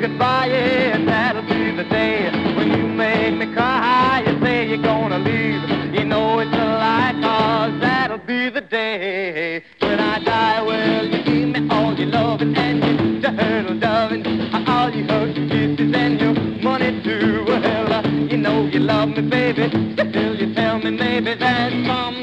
goodbye, yeah, that'll be the day when you make me cry. You say you're gonna leave, you know it's a lie, cause that'll be the day when I die. Well, you give me all your loving and your turtle doving, all your hugs, your kisses, and your money too. Well, uh, you know you love me, baby, still you tell me maybe that's someday,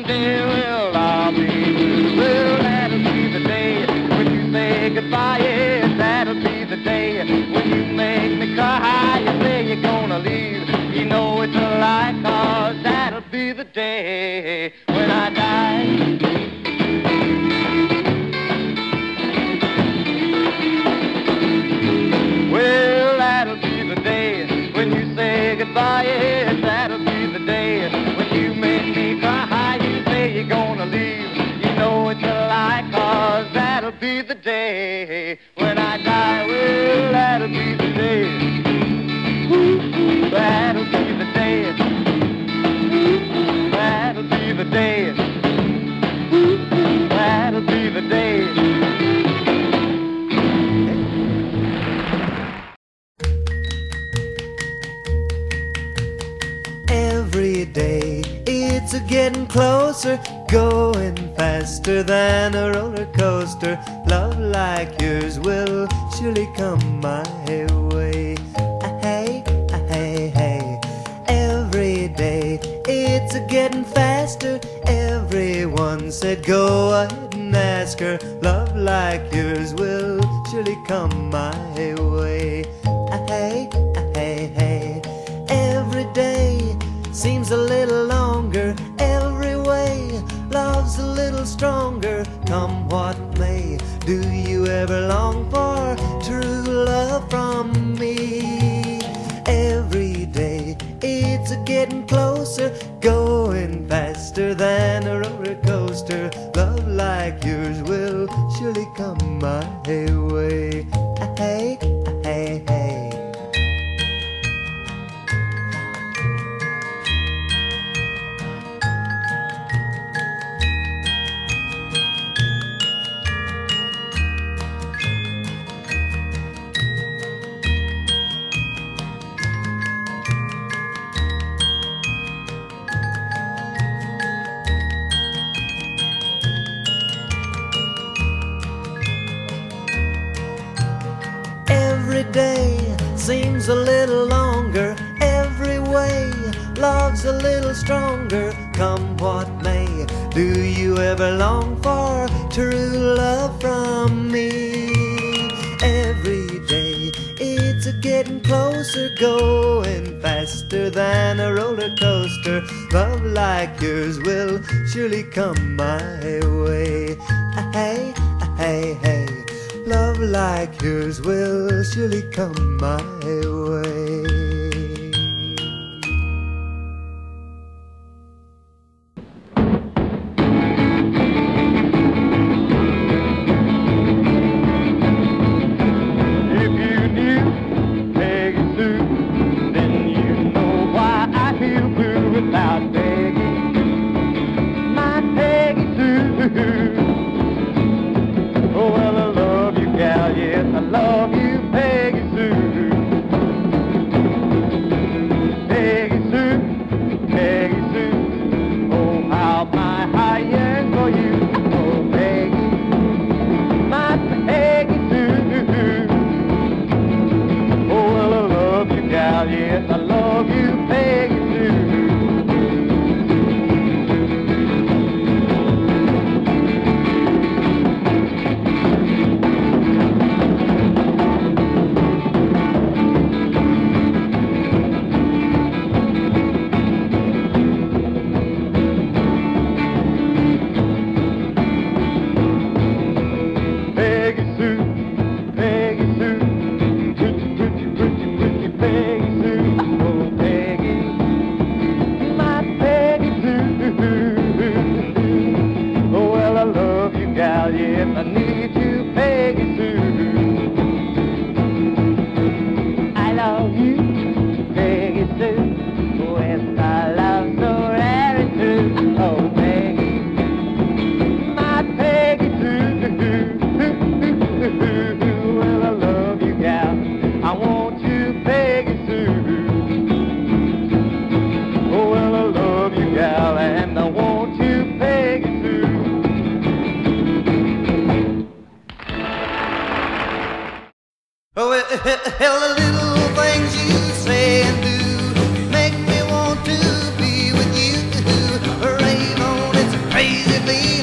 my way. Ah, Hey, ah, hey, hey. Every day it's getting faster. Everyone said go ahead and ask her. Love like yours will surely come my way. Ah, Hey, hey, hey. Every day seems a little longer. Every way love's a little stronger. Come what may, do you ever long for faster than a roller coaster. Love like yours will surely come my way. Faster than a roller coaster. Love like yours will surely come my way. Hey, hey, hey. Love like yours will surely come my way. me.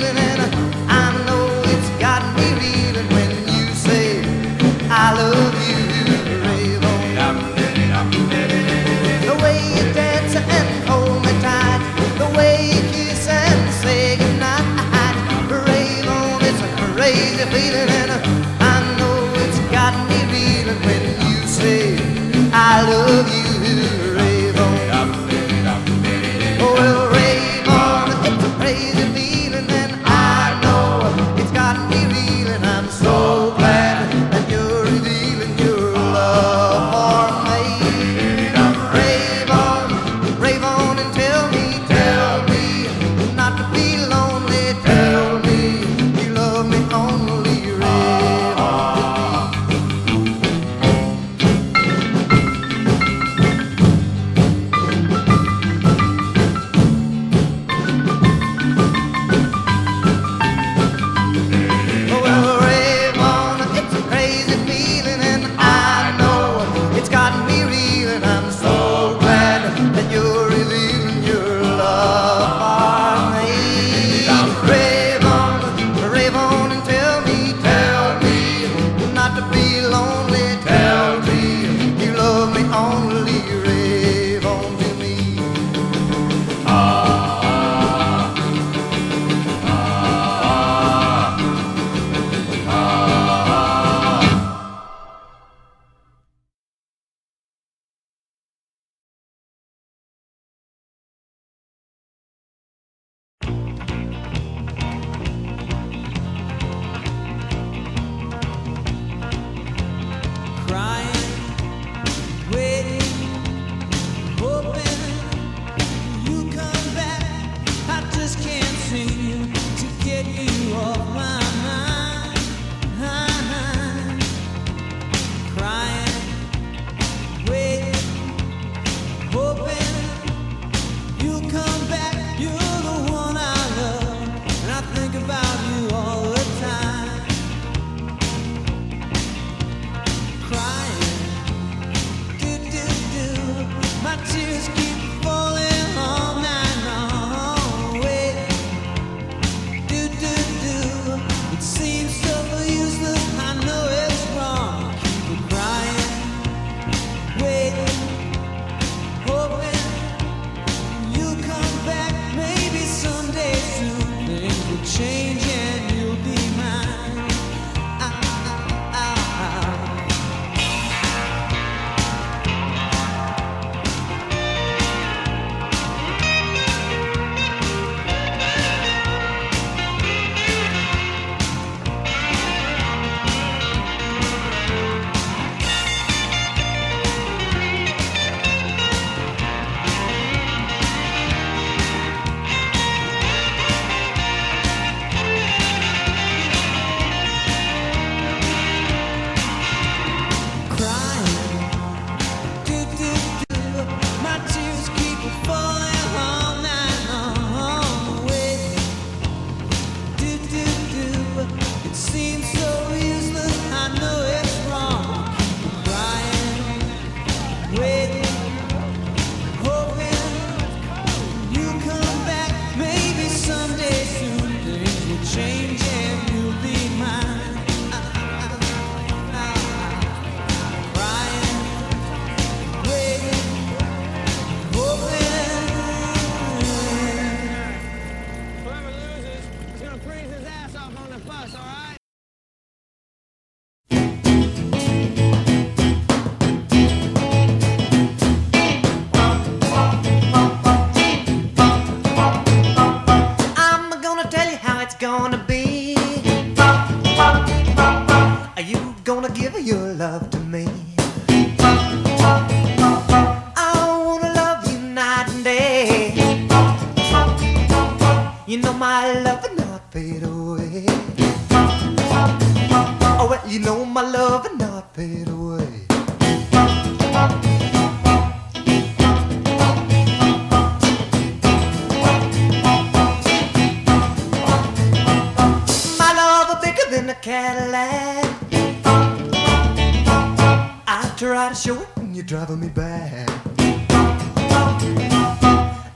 loving me bad.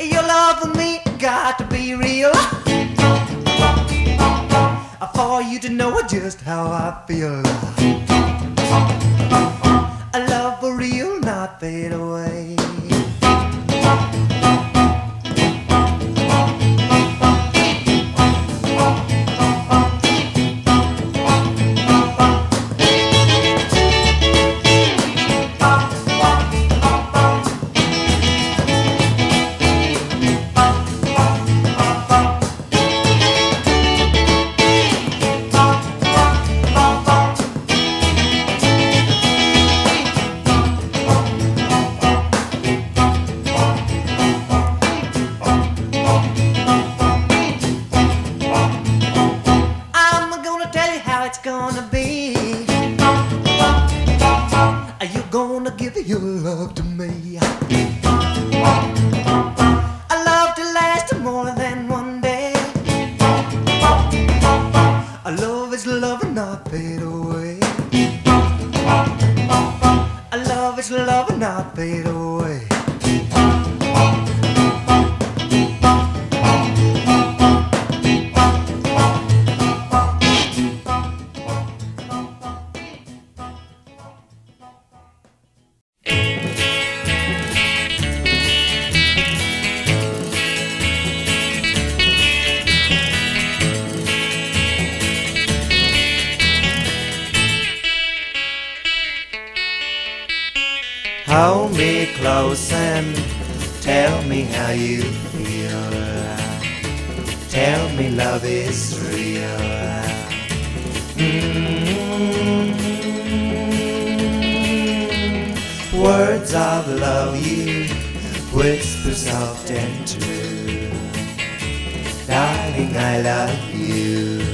Your love for me got to be real for you to know just how I feel. like you.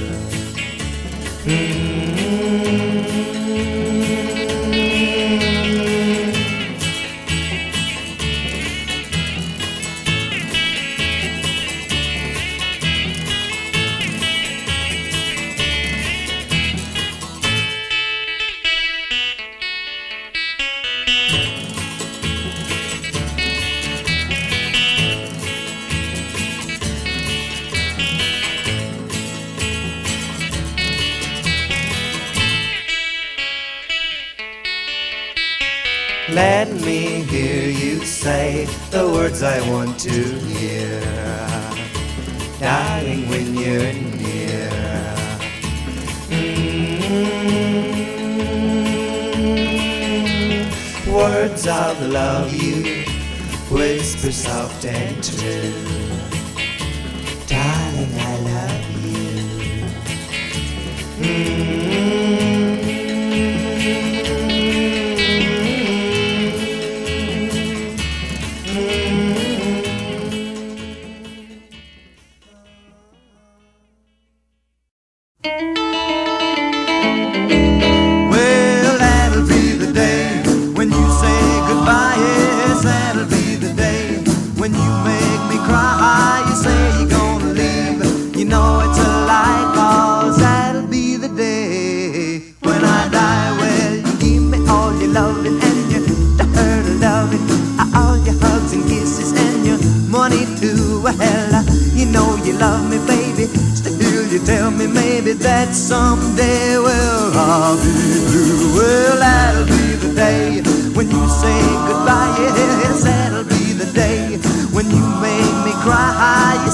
words of love you whisper soft and true. that someday we'll be blue. Well, that'll be the day when you say goodbye. Yes, that'll be the day when you make me cry.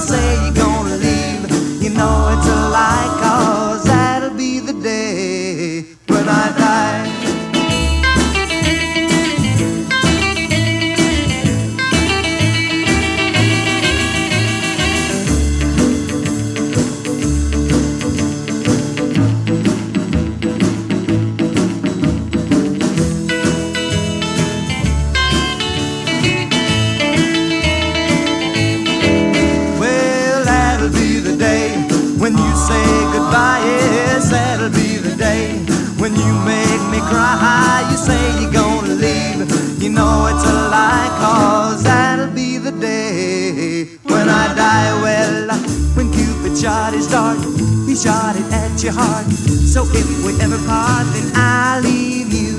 your heart. So if we ever part, then I leave you.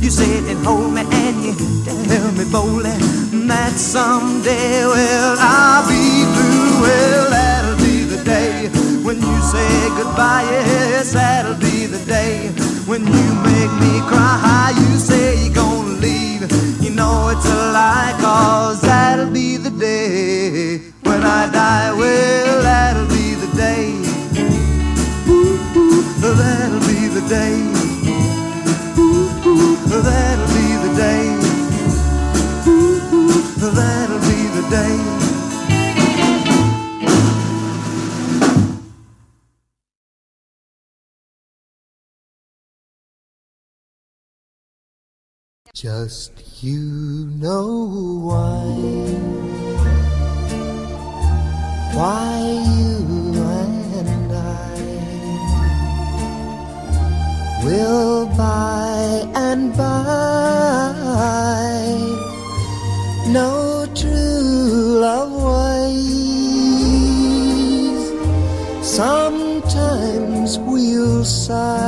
You sit and hold me and you tell me boldly that someday, well, I'll be blue. Well, that'll be the day when you say goodbye. Yes, that'll be the day when you make me cry. You say Just you know why. Why you and I Will by and by know true love ways. Sometimes we'll sigh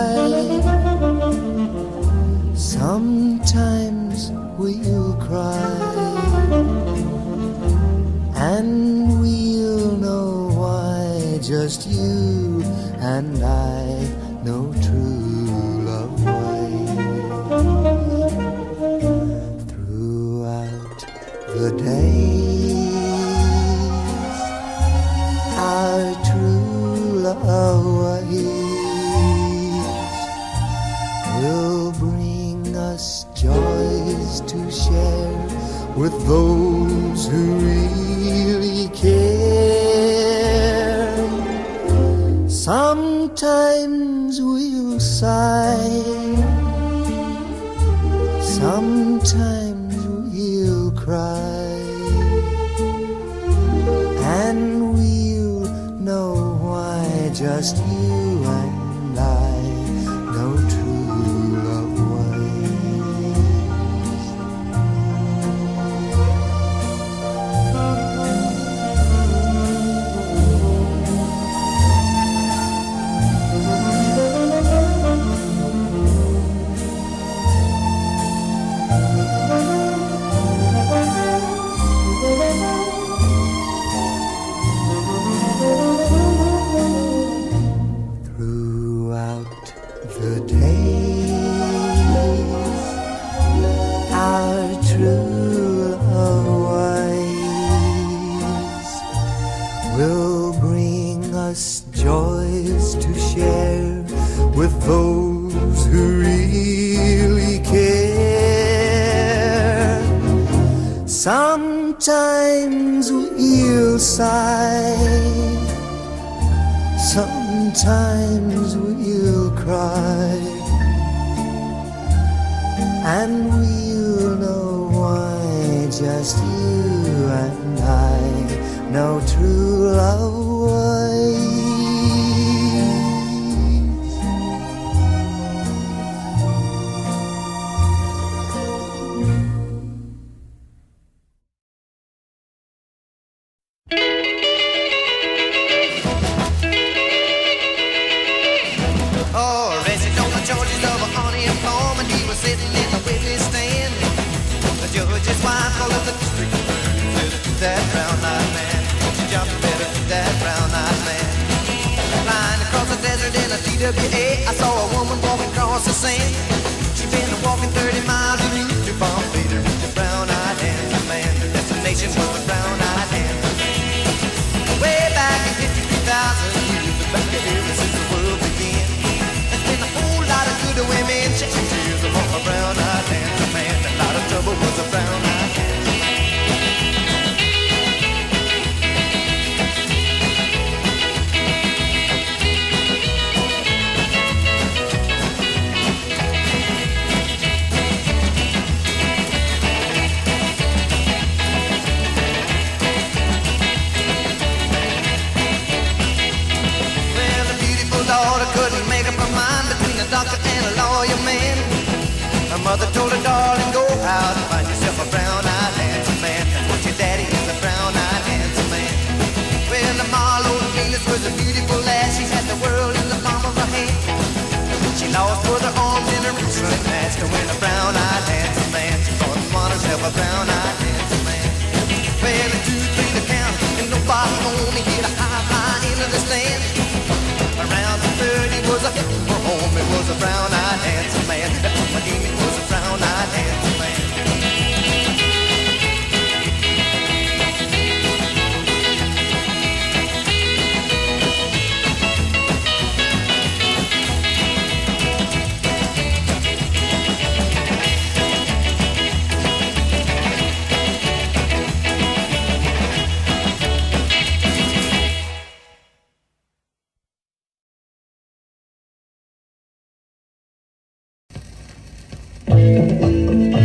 those who really care. Sometimes we'll sigh. Sometimes to win a brown eyed handsome man. She thought wanted a brown eyed man. Well, two, and nobody only hit a high. Around the was a for home, it was a brown eyed man. My game, it was a brown eyed handsome man.